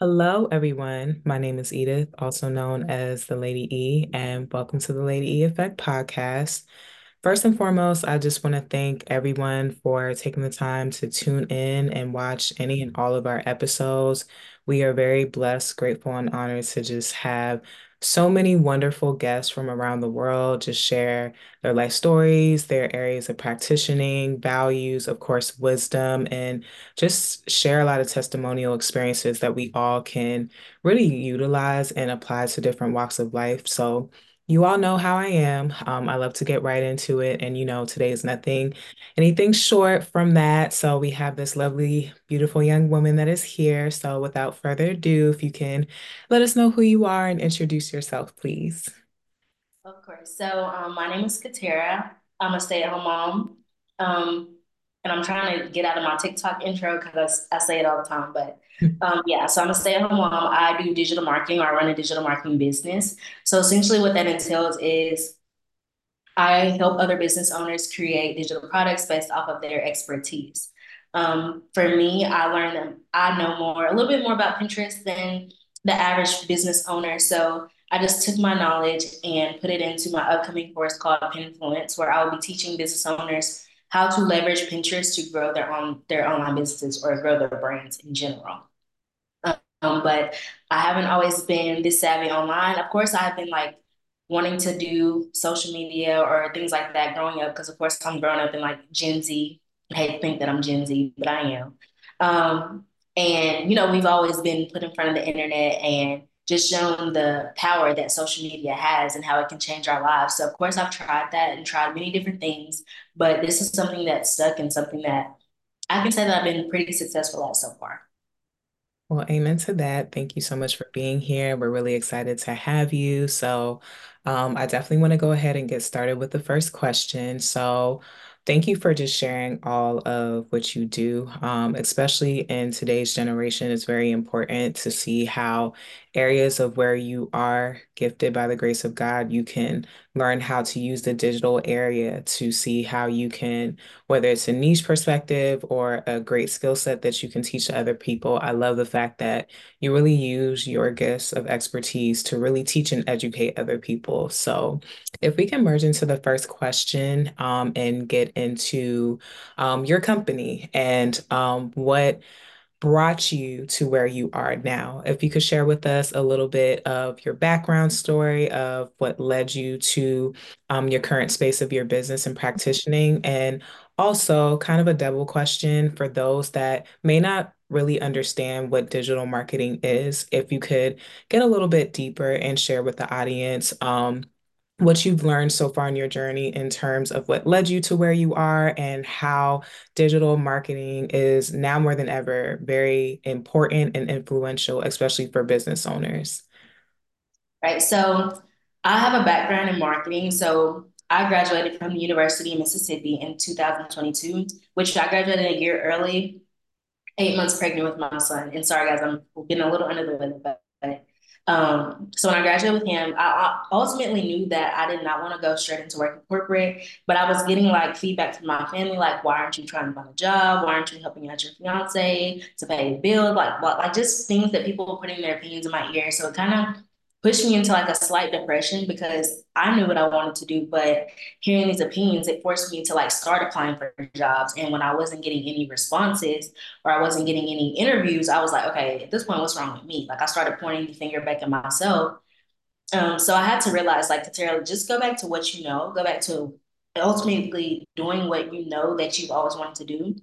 Hello, everyone. My name is Edith, also known as the Lady E, and welcome to the Lady E Effect podcast. First and foremost, I just want to thank everyone for taking the time to tune in and watch any and all of our episodes. We are very blessed, grateful, and honored to just have so many wonderful guests from around the world just share their life stories, their areas of practicing, values, of course, wisdom, and just share a lot of testimonial experiences that we all can really utilize and apply to different walks of life. So, you all know how I am. Um, I love to get right into it. And, you know, today is nothing, anything short from that. So, we have this lovely, beautiful young woman that is here. So, without further ado, if you can let us know who you are and introduce yourself, please. Of course. So, um, my name is Katera. I'm a stay-at-home mom. Um, and I'm trying to get out of my TikTok intro because I, I, say it all the time. But um, yeah, so I'm a stay-at-home mom. I do digital marketing or I run a digital marketing business. So essentially what that entails is I help other business owners create digital products based off of their expertise. Um, for me, I learned that I know more, a little bit more about Pinterest than the average business owner. So I just took my knowledge and put it into my upcoming course called Pinfluence, where I will be teaching business owners how to leverage Pinterest to grow their own their online businesses or grow their brands in general. Um, but I haven't always been this savvy online. Of course, I've been like wanting to do social media or things like that growing up because of course I'm growing up in like Gen Z. I hate to think that I'm Gen Z, but I am. Um, and you know, we've always been put in front of the internet and just shown the power that social media has and how it can change our lives. So of course I've tried that and tried many different things, but this is something that stuck and something that I can say that I've been pretty successful at so far. Well, amen to that. Thank you so much for being here. We're really excited to have you. So, um, I definitely want to go ahead and get started with the first question. So, Thank you for just sharing all of what you do, um, especially in today's generation. It's very important to see how areas of where you are gifted by the grace of God, you can learn how to use the digital area to see how you can, whether it's a niche perspective or a great skill set that you can teach to other people. I love the fact that you really use your gifts of expertise to really teach and educate other people. So, if we can merge into the first question um, and get into um, your company and um, what brought you to where you are now. If you could share with us a little bit of your background story of what led you to um, your current space of your business and practicing, and also kind of a double question for those that may not really understand what digital marketing is. If you could get a little bit deeper and share with the audience um, what you've learned so far in your journey in terms of what led you to where you are and how digital marketing is now more than ever very important and influential, especially for business owners. Right. So I have a background in marketing. So I graduated from the University of Mississippi in 2022, which I graduated a year early, eight months pregnant with my son. And sorry, guys, I'm getting a little under the weather, but um, so when I graduated with him, I ultimately knew that I did not want to go straight into working corporate, but I was getting like feedback from my family, like, why aren't you trying to find a job? Why aren't you helping out your fiance to pay the bill? Like, what, like just things that people were putting their opinions in my ear. So it kind of pushed me into like a slight depression because I knew what I wanted to do, but hearing these opinions, it forced me to like start applying for jobs. And when I wasn't getting any responses or I wasn't getting any interviews, I was like, okay, at this point, what's wrong with me? Like I started pointing the finger back at myself. Um, so I had to realize, like, Katera, just go back to what you know, go back to ultimately doing what you know that you've always wanted to do.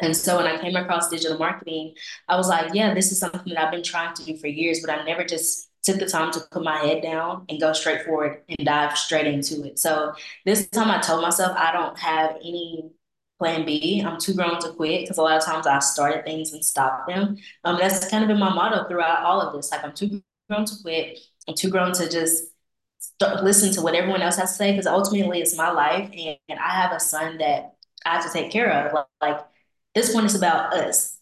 And so when I came across digital marketing, I was like, yeah, this is something that I've been trying to do for years, but I never just took the time to put my head down and go straight forward and dive straight into it. So this time I told myself I don't have any plan B. I'm too grown to quit because a lot of times I started things and stopped them. Um, that's kind of been my motto throughout all of this. Like I'm too grown to quit. I'm too grown to just start, listen to what everyone else has to say because ultimately it's my life and, and I have a son that I have to take care of. Like, like this one is about us.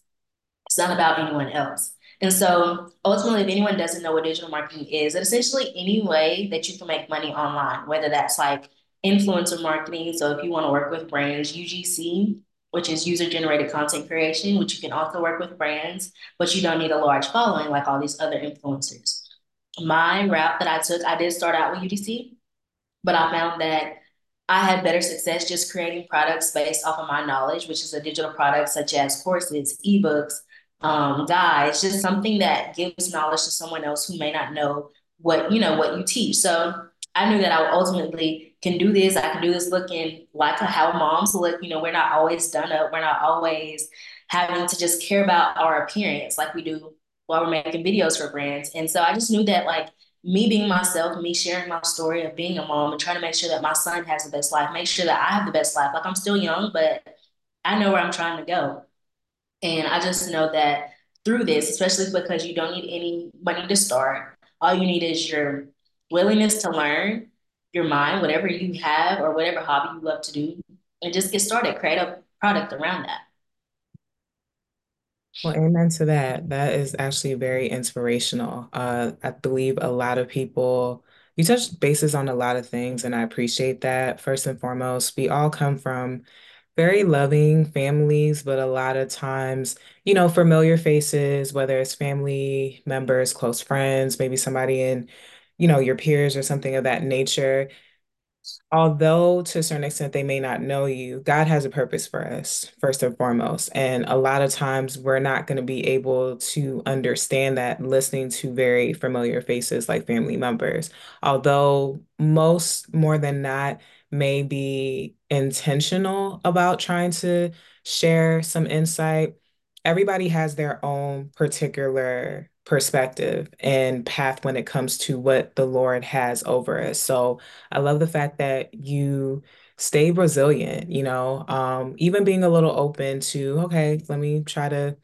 It's not about anyone else. And so ultimately, if anyone doesn't know what digital marketing is, it's essentially any way that you can make money online, whether that's like influencer marketing. So if you want to work with brands, UGC which is user generated content creation, which you can also work with brands, but you don't need a large following like all these other influencers. My route that I took, I did start out with UGC, but I found that I had better success just creating products based off of my knowledge, which is a digital product such as courses, ebooks, um, guy. It's just something that gives knowledge to someone else who may not know what you know what you teach. So I knew that I ultimately can do this. I can do this looking like how moms look. You know, we're not always done up. We're not always having to just care about our appearance like we do while we're making videos for brands. And so I just knew that like me being myself, me sharing my story of being a mom and trying to make sure that my son has the best life, make sure that I have the best life. Like I'm still young, but I know where I'm trying to go. And I just know that through this, especially because you don't need any money to start, all you need is your willingness to learn, your mind, whatever you have or whatever hobby you love to do, and just get started, create a product around that. Well, amen to that. That is actually very inspirational. Uh, I believe a lot of people, you touched bases on a lot of things, and I appreciate that. First and foremost, we all come from very loving families, but a lot of times, you know, familiar faces, whether it's family members, close friends, maybe somebody in, you know, your peers or something of that nature although to a certain extent they may not know you, God has a purpose for us, first and foremost. And a lot of times we're not going to be able to understand that listening to very familiar faces like family members. Although most more than not may be intentional about trying to share some insight, everybody has their own particular perspective and path when it comes to what the Lord has over us. So I love the fact that you stay resilient, you know, um, even being a little open to, okay, let me try to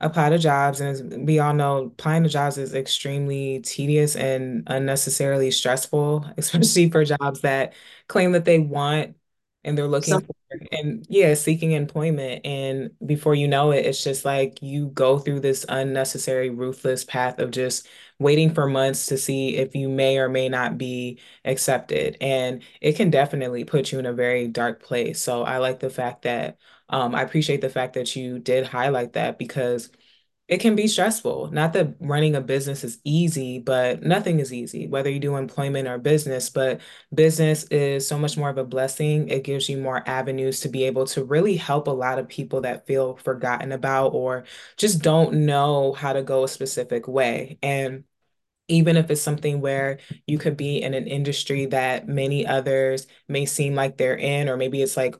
apply to jobs. And as we all know, applying to jobs is extremely tedious and unnecessarily stressful, especially for jobs that claim that they want and they're looking So for, and yeah, seeking employment. And before you know it, it's just like you go through this unnecessary, ruthless path of just waiting for months to see if you may or may not be accepted. And it can definitely put you in a very dark place. So I like the fact that um, I appreciate the fact that you did highlight that because it can be stressful. Not that running a business is easy, but nothing is easy, whether you do employment or business. But business is so much more of a blessing. It gives you more avenues to be able to really help a lot of people that feel forgotten about or just don't know how to go a specific way. And even if it's something where you could be in an industry that many others may seem like they're in, or maybe it's like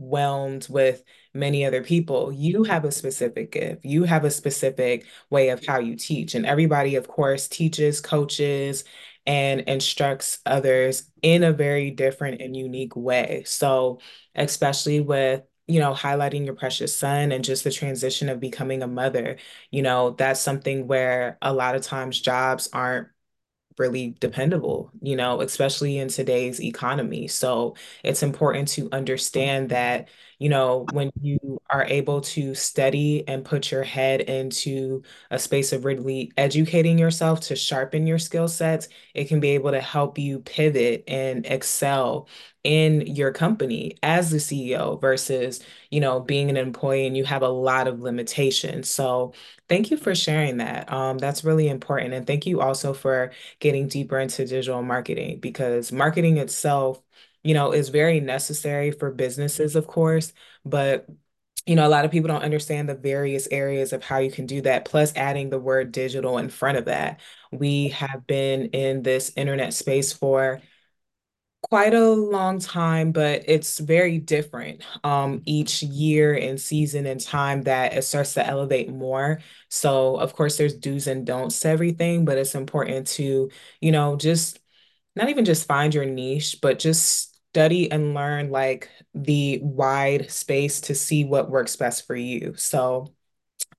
overwhelmed with many other people, you have a specific gift. You have a specific way of how you teach. And everybody, of course, teaches, coaches, and instructs others in a very different and unique way. So, especially with you know, highlighting your precious son and just the transition of becoming a mother you know, that's something where a lot of times jobs aren't really dependable, you know, especially in today's economy. So it's important to understand that, you know, when you are able to study and put your head into a space of really educating yourself to sharpen your skill sets, it can be able to help you pivot and excel in your company as the CEO versus, you know, being an employee and you have a lot of limitations. So thank you for sharing that. Um, that's really important. And thank you also for getting deeper into digital marketing because marketing itself, you know, is very necessary for businesses, of course, but you know, a lot of people don't understand the various areas of how you can do that, plus adding the word digital in front of that. We have been in this internet space for quite a long time, but it's very different um, each year and season and time that it starts to elevate more. So, of course, there's do's and don'ts to everything, but it's important to, you know, just not even just find your niche, but just study and learn like the wide space to see what works best for you. So,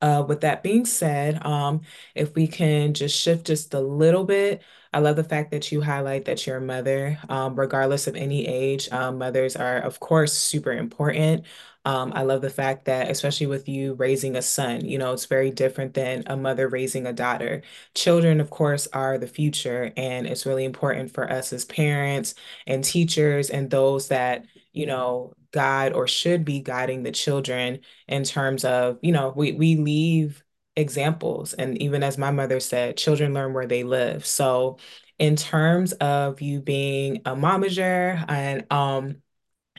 uh, with that being said, um, if we can just shift just a little bit, I love the fact that you highlight that you're a mother, um, regardless of any age. Um, mothers are, of course, super important. Um, I love the fact that, especially with you raising a son, you know, it's very different than a mother raising a daughter. Children, of course, are the future, and it's really important for us as parents and teachers and those that, you know, guide or should be guiding the children in terms of, you know, we we leave examples. And even as my mother said, children learn where they live. So in terms of you being a momager and um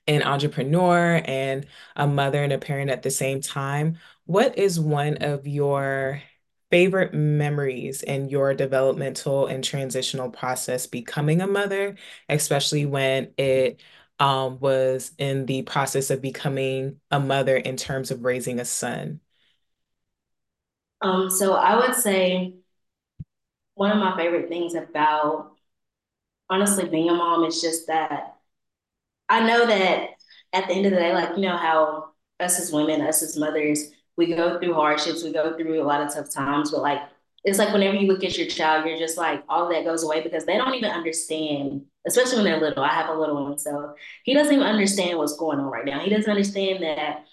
an entrepreneur and a mother and a parent at the same time, what is one of your favorite memories in your developmental and transitional process becoming a mother, especially when it um, was in the process of becoming a mother in terms of raising a son? Um, so I would say one of my favorite things about honestly being a mom is just that I know that at the end of the day, like, you know, how us as women, us as mothers, we go through hardships, we go through a lot of tough times, but like, it's like whenever you look at your child, you're just like, all that goes away because they don't even understand, especially when they're little. I have a little one, so he doesn't even understand what's going on right now. He doesn't understand that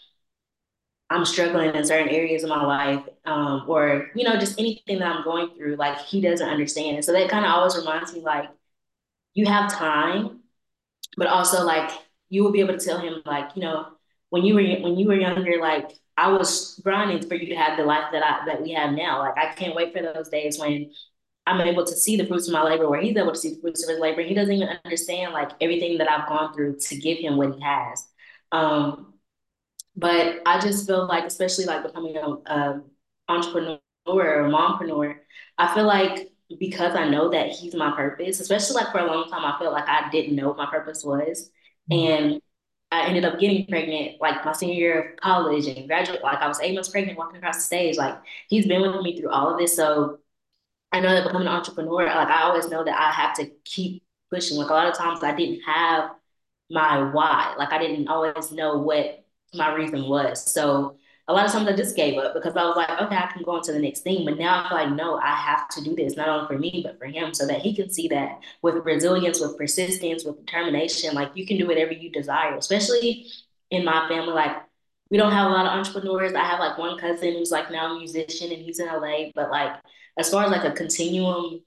I'm struggling in certain areas of my life, um, or, you know, just anything that I'm going through, like, he doesn't understand. And so that kind of always reminds me, like, you have time but also like you will be able to tell him like you know when you were when you were younger like I was grinding for you to have the life that I that we have now. Like I can't wait for those days when I'm able to see the fruits of my labor where he's able to see the fruits of his labor. He doesn't even understand like everything that I've gone through to give him what he has. Um but I just feel like especially like becoming an entrepreneur or a mompreneur I feel like because I know that he's my purpose, especially like for a long time, I felt like I didn't know what my purpose was. Mhm. And I ended up getting pregnant like my senior year of college and graduate. Like I was eight months pregnant, walking across the stage. Like he's been with me through all of this. So I know that becoming an entrepreneur, like I always know that I have to keep pushing. Like a lot of times I didn't have my why. Like I didn't always know what my reason was. So a lot of times I just gave up because I was like, okay, I can go on to the next thing. But now I'm like, no, I have to do this, not only for me, but for him, so that he can see that with resilience, with persistence, with determination, like you can do whatever you desire, especially in my family. Like we don't have a lot of entrepreneurs. I have like one cousin who's like now a musician and he's in LA, but like as far as like a continuum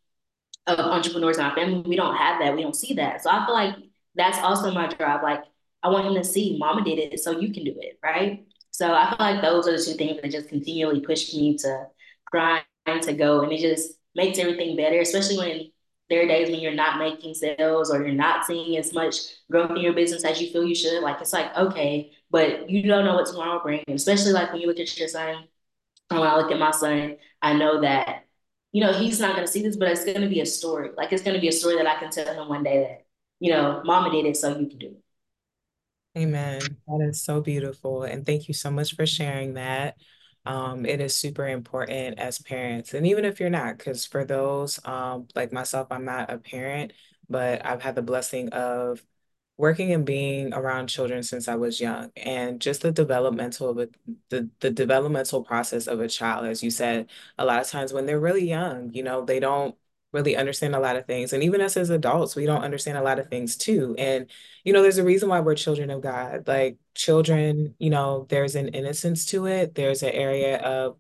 of entrepreneurs in our family, we don't have that. We don't see that. So I feel like that's also my drive. Like I want him to see mama did it, so you can do it, right? So I feel like those are the two things that just continually push me to grind to go. And it just makes everything better, especially when there are days when you're not making sales or you're not seeing as much growth in your business as you feel you should. Like it's like, okay, but you don't know what tomorrow brings, especially like when you look at your son. and When I look at my son, I know that you know, he's not going to see this, but it's going to be a story. Like it's going to be a story that I can tell him one day that, you know, mama did it, so you can do it. Amen. That is so beautiful. And thank you so much for sharing that. Um, it is super important as parents. And even if you're not, because for those um, like myself, I'm not a parent, but I've had the blessing of working and being around children since I was young. And just the developmental the, the developmental process of a child, as you said, a lot of times when they're really young, you know, they don't really understand a lot of things. And even us as adults, we don't understand a lot of things too. And you know, there's a reason why we're children of God. Like children, you know, there's an innocence to it. There's an area of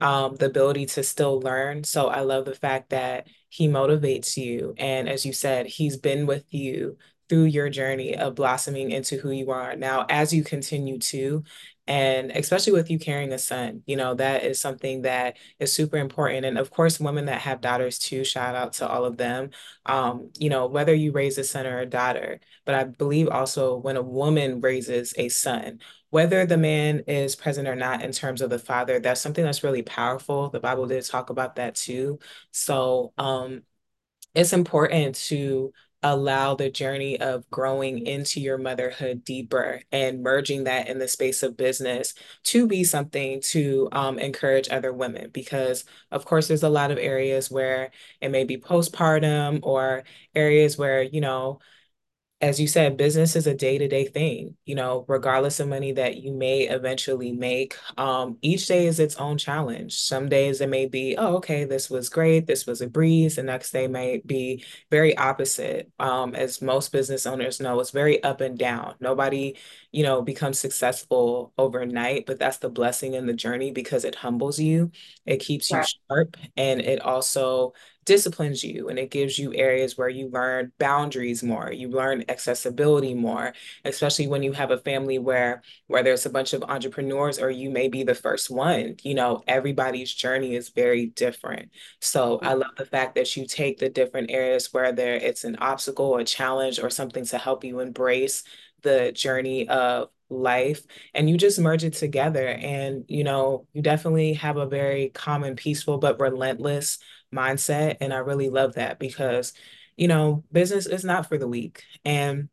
um, the ability to still learn. So I love the fact that he motivates you. And as you said, he's been with you through your journey of blossoming into who you are now as you continue to. And especially with you carrying a son, you know, that is something that is super important. And of course, women that have daughters too, shout out to all of them. Um, you know, whether you raise a son or a daughter, but I believe also when a woman raises a son, whether the man is present or not in terms of the father, that's something that's really powerful. The Bible did talk about that too. So um, it's important to allow the journey of growing into your motherhood deeper and merging that in the space of business to be something to um, encourage other women because of course there's a lot of areas where it may be postpartum or areas where you know as you said, business is a day-to-day thing, you know, regardless of money that you may eventually make. Um, each day is its own challenge. Some days it may be, oh, okay, this was great, this was a breeze. The next day may be very opposite. Um, as most business owners know, it's very up and down. Nobody, you know, becomes successful overnight, but that's the blessing in the journey because it humbles you, it keeps you sharp, and it also disciplines you and it gives you areas where you learn boundaries more, you learn accessibility more, especially when you have a family where where there's a bunch of entrepreneurs or you may be the first one. You know, everybody's journey is very different. So I love the fact that you take the different areas where there it's an obstacle, a challenge, or something to help you embrace the journey of life and you just merge it together and you know you definitely have a very calm and peaceful but relentless mindset. And I really love that because, you know, business is not for the weak. And,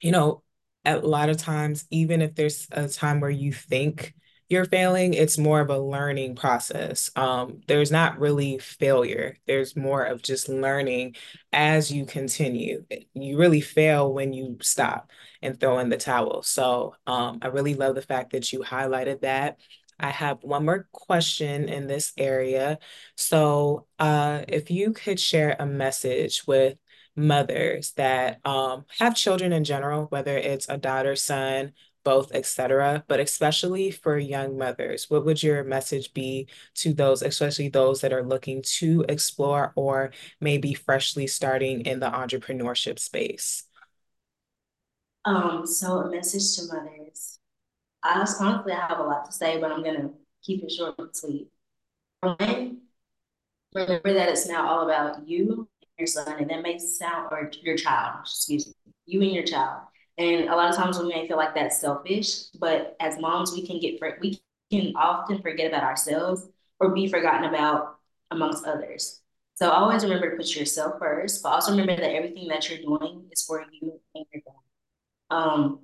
you know, a lot of times, even if there's a time where you think you're failing, it's more of a learning process. Um, there's not really failure. There's more of just learning as you continue. You really fail when you stop and throw in the towel. So um, I really love the fact that you highlighted that. I have one more question in this area. So, uh, if you could share a message with mothers that um, have children in general, whether it's a daughter, son, both, etc., but especially for young mothers, what would your message be to those, especially those that are looking to explore or maybe freshly starting in the entrepreneurship space? Um, so a message to mothers. Honestly I have a lot to say, but I'm gonna keep it short and sweet. One, remember that it's now all about you and your son, and that may sound or your child, excuse me, you and your child. And a lot of times we may feel like that's selfish, but as moms, we can get we can often forget about ourselves or be forgotten about amongst others. So always remember to put yourself first, but also remember that everything that you're doing is for you and your family. Um,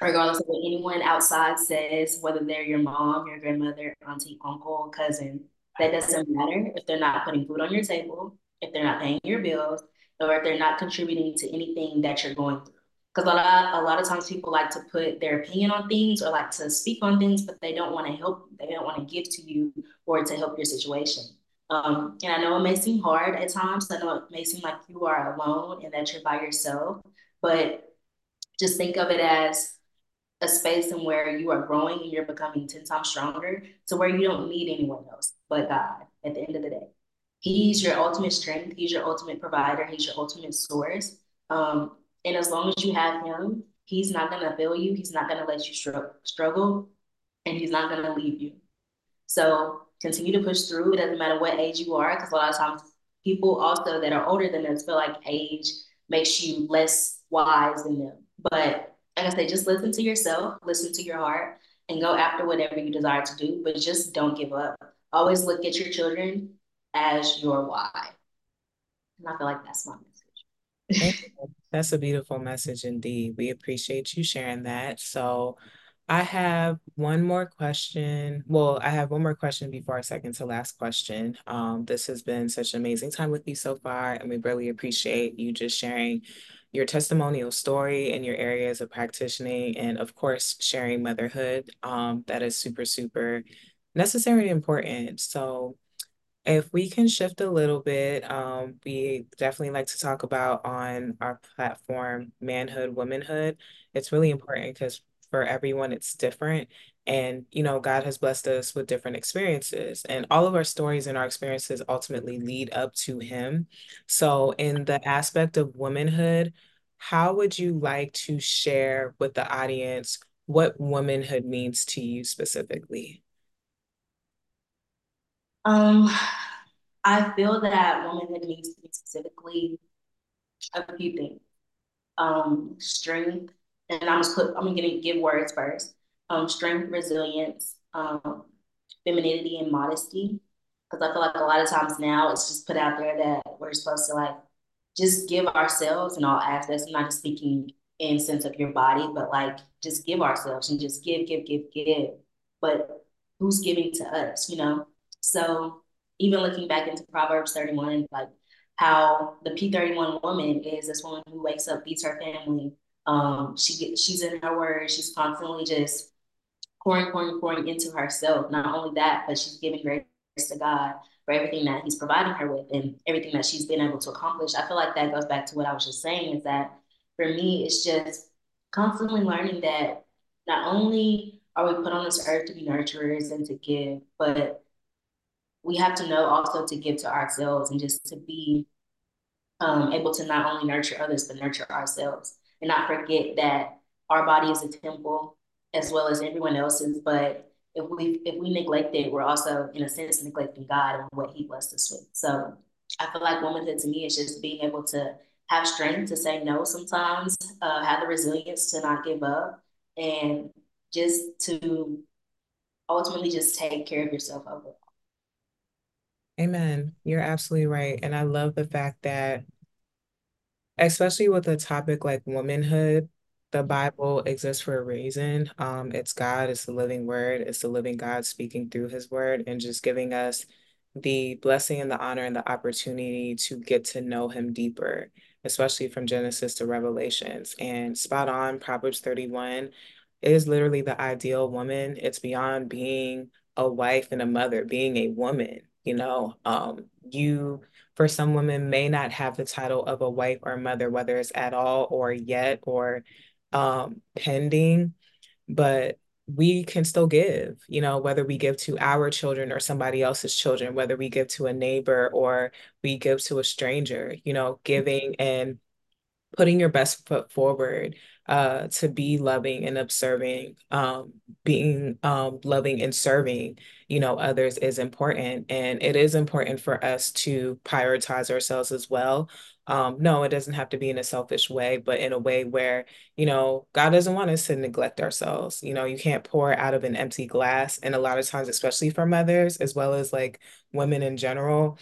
regardless of what anyone outside says, whether they're your mom, your grandmother, auntie, uncle, cousin, that doesn't matter if they're not putting food on your table, if they're not paying your bills, or if they're not contributing to anything that you're going through. Because a lot, a lot of times people like to put their opinion on things or like to speak on things, but they don't want to help, they don't want to give to you or to help your situation. Um, and I know it may seem hard at times. I know it may seem like you are alone and that you're by yourself, but just think of it as a space in where you are growing and you're becoming 10 times stronger to where you don't need anyone else but God at the end of the day. He's your ultimate strength. He's your ultimate provider. He's your ultimate source. Um, and as long as you have him, he's not going to fail you. He's not going to let you str- struggle and he's not going to leave you. So continue to push through. It doesn't matter what age you are, because a lot of times people also that are older than us feel like age makes you less wise than them. But like I say, just listen to yourself, listen to your heart, and go after whatever you desire to do, but just don't give up. Always look at your children as your why. And I feel like that's my message. That's a beautiful message indeed. We appreciate you sharing that. So I have one more question. Well, I have one more question before our second to last question. Um, this has been such an amazing time with you so far, and we really appreciate you just sharing your testimonial story and your areas of practicing, and of course, sharing motherhood. Um, that is super, super necessary and important. So, if we can shift a little bit, um, we definitely like to talk about on our platform manhood, womanhood. It's really important because for everyone, it's different. And, you know, God has blessed us with different experiences, and all of our stories and our experiences ultimately lead up to Him. So, in the aspect of womanhood, how would you like to share with the audience what womanhood means to you specifically? Um, I feel that womanhood means to me specifically a few things. Um, strength, and I'm just put, I'm gonna give words first. Um, strength, resilience, um, femininity, and modesty. Because I feel like a lot of times now it's just put out there that we're supposed to like just give ourselves in all aspects. I'm not just speaking in sense of your body, but like just give ourselves and just give, give, give, give. But who's giving to us, you know? So even looking back into Proverbs 31, like how the P31 woman is this woman who wakes up, feeds her family. Um, she she's in her word. She's constantly just pouring, pouring, pouring into herself. Not only that, but she's giving grace to God for everything that He's providing her with and everything that she's been able to accomplish. I feel like that goes back to what I was just saying is that for me, it's just constantly learning that not only are we put on this earth to be nurturers and to give, but we have to know also to give to ourselves and just to be um, able to not only nurture others, but nurture ourselves and not forget that our body is a temple as well as everyone else's. But if we if we neglect it, we're also in a sense neglecting God and what He blessed us with. So I feel like womanhood to me is just being able to have strength to say no sometimes, uh, have the resilience to not give up, and just to ultimately just take care of yourself overall. Amen. You're absolutely right. And I love the fact that especially with a topic like womanhood, the Bible exists for a reason. Um, it's God, it's the living word, it's the living God speaking through his word and just giving us the blessing and the honor and the opportunity to get to know him deeper, especially from Genesis to Revelations. And spot on, Proverbs 31 is literally the ideal woman. It's beyond being a wife and a mother, being a woman, you know. Um, you for some women may not have the title of a wife or mother, whether it's at all or yet or um, pending, but we can still give, you know, whether we give to our children or somebody else's children, whether we give to a neighbor or we give to a stranger, you know, giving and putting your best foot forward uh, to be loving and observing, um, being um, loving and serving, you know, others is important. And it is important for us to prioritize ourselves as well. Um, no, it doesn't have to be in a selfish way, but in a way where, you know, God doesn't want us to neglect ourselves. You know, you can't pour out of an empty glass. And a lot of times, especially for mothers, as well as like women in general,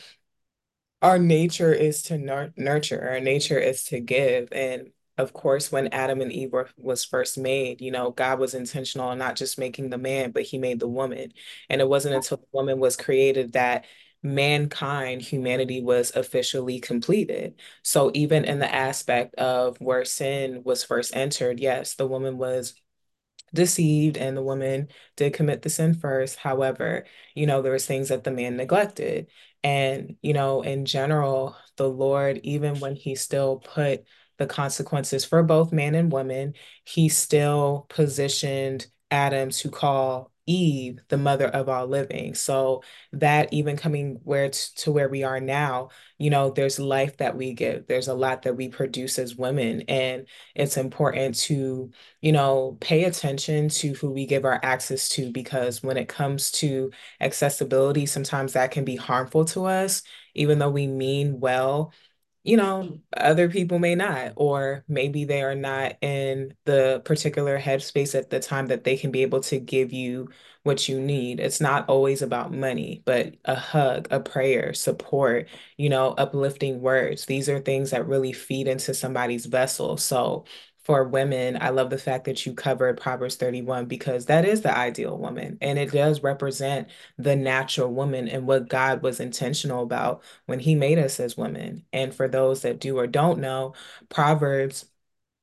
our nature is to nur nurture, our nature is to give. And of course, when Adam and Eve were, was first made, you know, God was intentional in not just making the man, but he made the woman. And it wasn't until the woman was created that mankind, humanity was officially completed. So even in the aspect of where sin was first entered, yes, the woman was deceived and the woman did commit the sin first. However, you know, there was things that the man neglected. And, you know, in general, the Lord, even when he still put the consequences for both man and woman, he still positioned Adam to call Eve the mother of all living. So that even coming where to where we are now, you know, there's life that we give. There's a lot that we produce as women. And it's important to you know, pay attention to who we give our access to because when it comes to accessibility, sometimes that can be harmful to us, even though we mean well you know, other people may not, or maybe they are not in the particular headspace at the time that they can be able to give you what you need. It's not always about money, but a hug, a prayer, support, you know, uplifting words. These are things that really feed into somebody's vessel. So, for women, I love the fact that you covered Proverbs 31 because that is the ideal woman and it does represent the natural woman and what God was intentional about when he made us as women. And for those that do or don't know, Proverbs,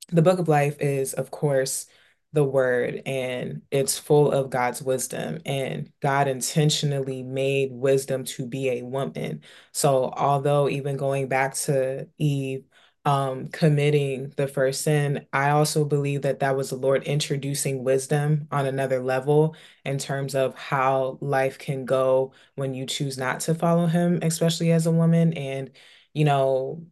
the book of life is, of course, the word and it's full of God's wisdom. And God intentionally made wisdom to be a woman. So, although even going back to Eve, um, committing the first sin, I also believe that that was the Lord introducing wisdom on another level in terms of how life can go when you choose not to follow Him, especially as a woman. And, you know,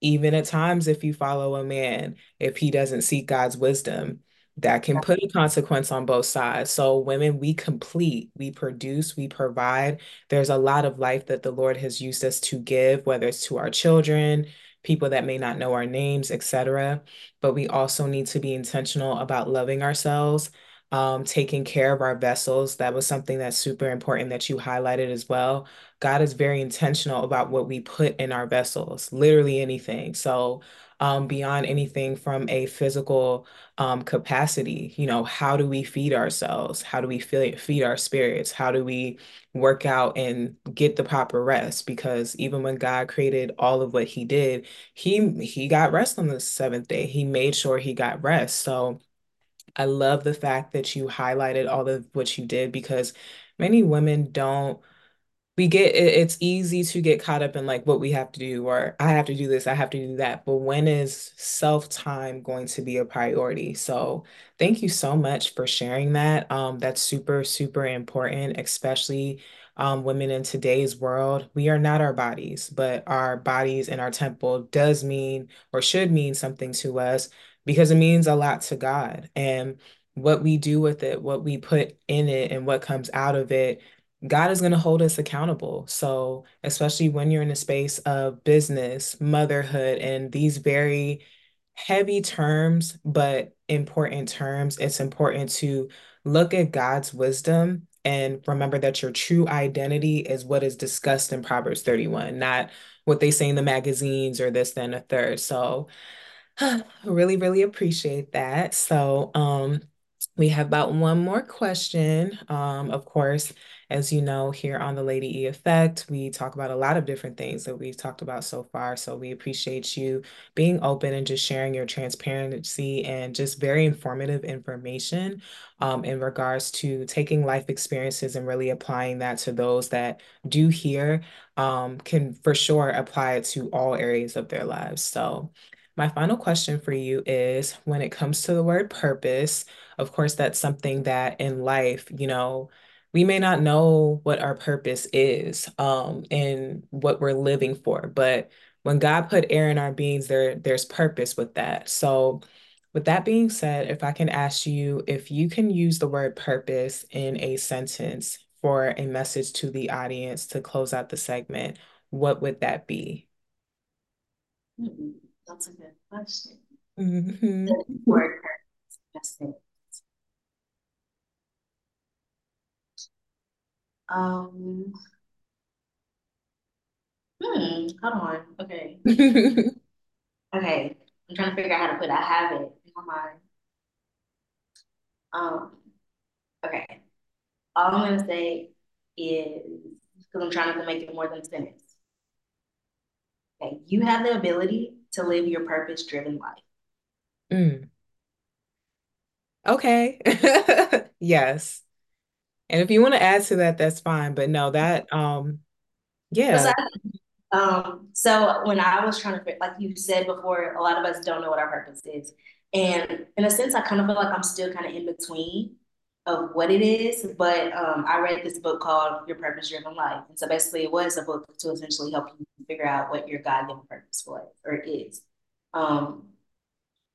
even at times, if you follow a man, if he doesn't seek God's wisdom, that can put a consequence on both sides. So, women, we complete, we produce, we provide. There's a lot of life that the Lord has used us to give, whether it's to our children, people that may not know our names, etc. But we also need to be intentional about loving ourselves, um, taking care of our vessels. That was something that's super important that you highlighted as well. God is very intentional about what we put in our vessels, literally anything. So, um, beyond anything from a physical um, capacity, you know, how do we feed ourselves? How do we feel, feed our spirits? How do we work out and get the proper rest? Because even when God created all of what He did, He He got rest on the seventh day. He made sure He got rest. So I love the fact that you highlighted all of what you did because many women don't we get it, it's easy to get caught up in like what we have to do or I have to do this, I have to do that. But when is self-time going to be a priority? So thank you so much for sharing that. Um, that's super, super important, especially um, women in today's world, we are not our bodies, but our bodies and our temple does mean or should mean something to us because it means a lot to God. And what we do with it, what we put in it, and what comes out of it, God is going to hold us accountable. So, especially when you're in a space of business, motherhood, and these very heavy terms, but important terms, it's important to look at God's wisdom and remember that your true identity is what is discussed in Proverbs 31, not what they say in the magazines or this, then a third. So, really, really appreciate that. So, um, we have about one more question. Um, of course, as you know, here on the Lady E Effect, we talk about a lot of different things that we've talked about so far. So we appreciate you being open and just sharing your transparency and just very informative information um, in regards to taking life experiences and really applying that to those that do hear um, can for sure apply it to all areas of their lives. So my final question for you is when it comes to the word purpose, of course, that's something that in life, you know, we may not know what our purpose is um, and what we're living for, but when God put air in our beings, there there's purpose with that. So, with that being said, if I can ask you if you can use the word purpose in a sentence for a message to the audience to close out the segment, what would that be? Hmm, That's a good question. Mhm. The word purpose. Um, hmm, hold on. Okay. Okay. I'm trying to figure out how to put it. I have it in my mind. Um, okay. All I'm gonna say is because I'm trying to make it more than a sentence. Okay. You have the ability to live your purpose-driven life. Mm, okay. Yes. And if you want to add to that, that's fine. But no, that um yeah. Um, so when I was trying to, like you said before, a lot of us don't know what our purpose is. And in a sense, I kind of feel like I'm still kind of in between of what it is. But um, I read this book called Your Purpose Driven Life. And so basically, it was a book to essentially help you figure out what your God given purpose was or is. Um,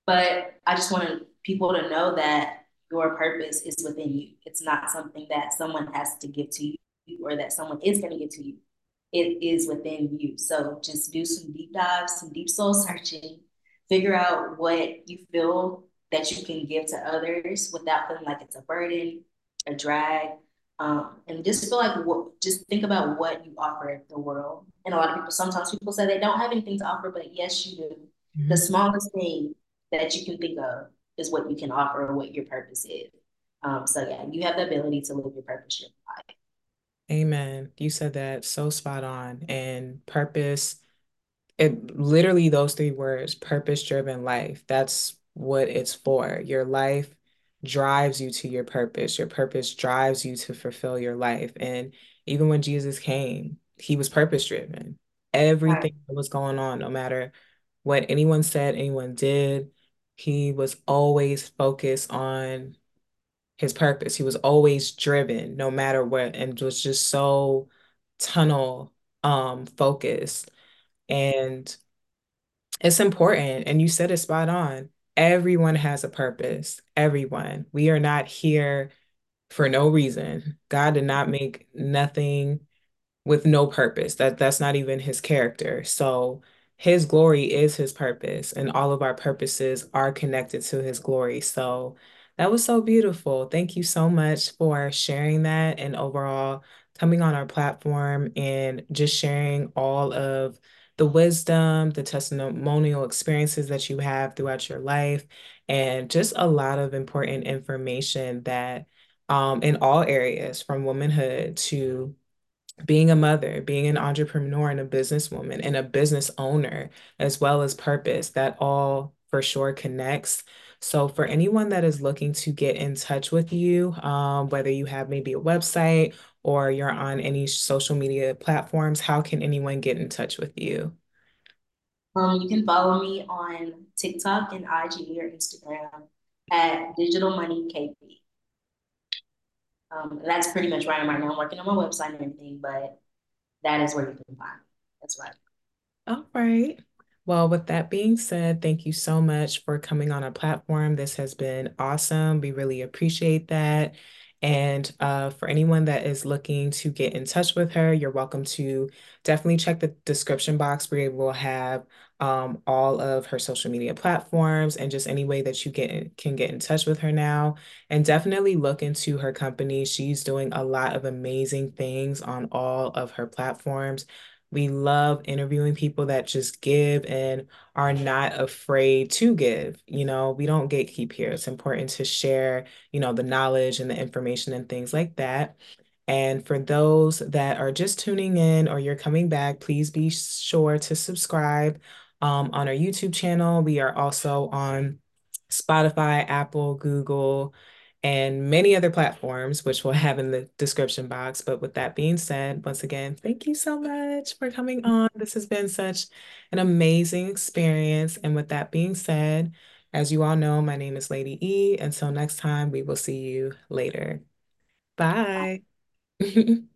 but I just wanted people to know that your purpose is within you. It's not something that someone has to give to you or that someone is going to give to you it is within you. So just do some deep dives, some deep soul searching, figure out what you feel that you can give to others without feeling like it's a burden, a drag. Um, and just feel like what, just think about what you offer the world. And a lot of people, sometimes people say they don't have anything to offer, but yes, you do. The Mhm. smallest thing that you can think of is what you can offer what your purpose is. Um, so yeah, you have the ability to live your purpose your life. Amen. You said that so spot on. And purpose, it literally those three words, purpose-driven life. That's what it's for. Your life drives you to your purpose. Your purpose drives you to fulfill your life. And even when Jesus came, he was purpose-driven. Right. Everything that was going on, no matter what anyone said, anyone did, he was always focused on his purpose. He was always driven no matter what and was just so tunnel um focused. And it's important. And you said it spot on. Everyone has a purpose. Everyone. We are not here for no reason. God did not make nothing with no purpose. That that's not even his character. So his glory is his purpose, and all of our purposes are connected to his glory. So that was so beautiful. Thank you so much for sharing that and overall coming on our platform and just sharing all of the wisdom, the testimonial experiences that you have throughout your life, and just a lot of important information that um, in all areas from womanhood to being a mother, being an entrepreneur and a businesswoman and a business owner, as well as purpose, that all for sure connects. So, for anyone that is looking to get in touch with you, um, whether you have maybe a website or you're on any social media platforms, how can anyone get in touch with you? Um, you can follow me on TikTok and IG or Instagram at Digital Money KB. Um, and that's pretty much where I am right now. I'm working on my website and everything, but that is where you can find me. That's right. All right. Well, with that being said, thank you so much for coming on our platform. This has been awesome. We really appreciate that. And uh, for anyone that is looking to get in touch with her, you're welcome to definitely check the description box where we'll have um, all of her social media platforms and just any way that you get in, can get in touch with her now. And definitely look into her company. She's doing a lot of amazing things on all of her platforms. We love interviewing people that just give and are not afraid to give. You know, we don't gatekeep here. It's important to share, you know, the knowledge and the information and things like that. And for those that are just tuning in or you're coming back, please be sure to subscribe um, on our YouTube channel. We are also on Spotify, Apple, Google, and many other platforms, which we'll have in the description box. But with that being said, once again, thank you so much for coming on. This has been such an amazing experience. And with that being said, as you all know, my name is Lady E. Until next time, we will see you later. Bye.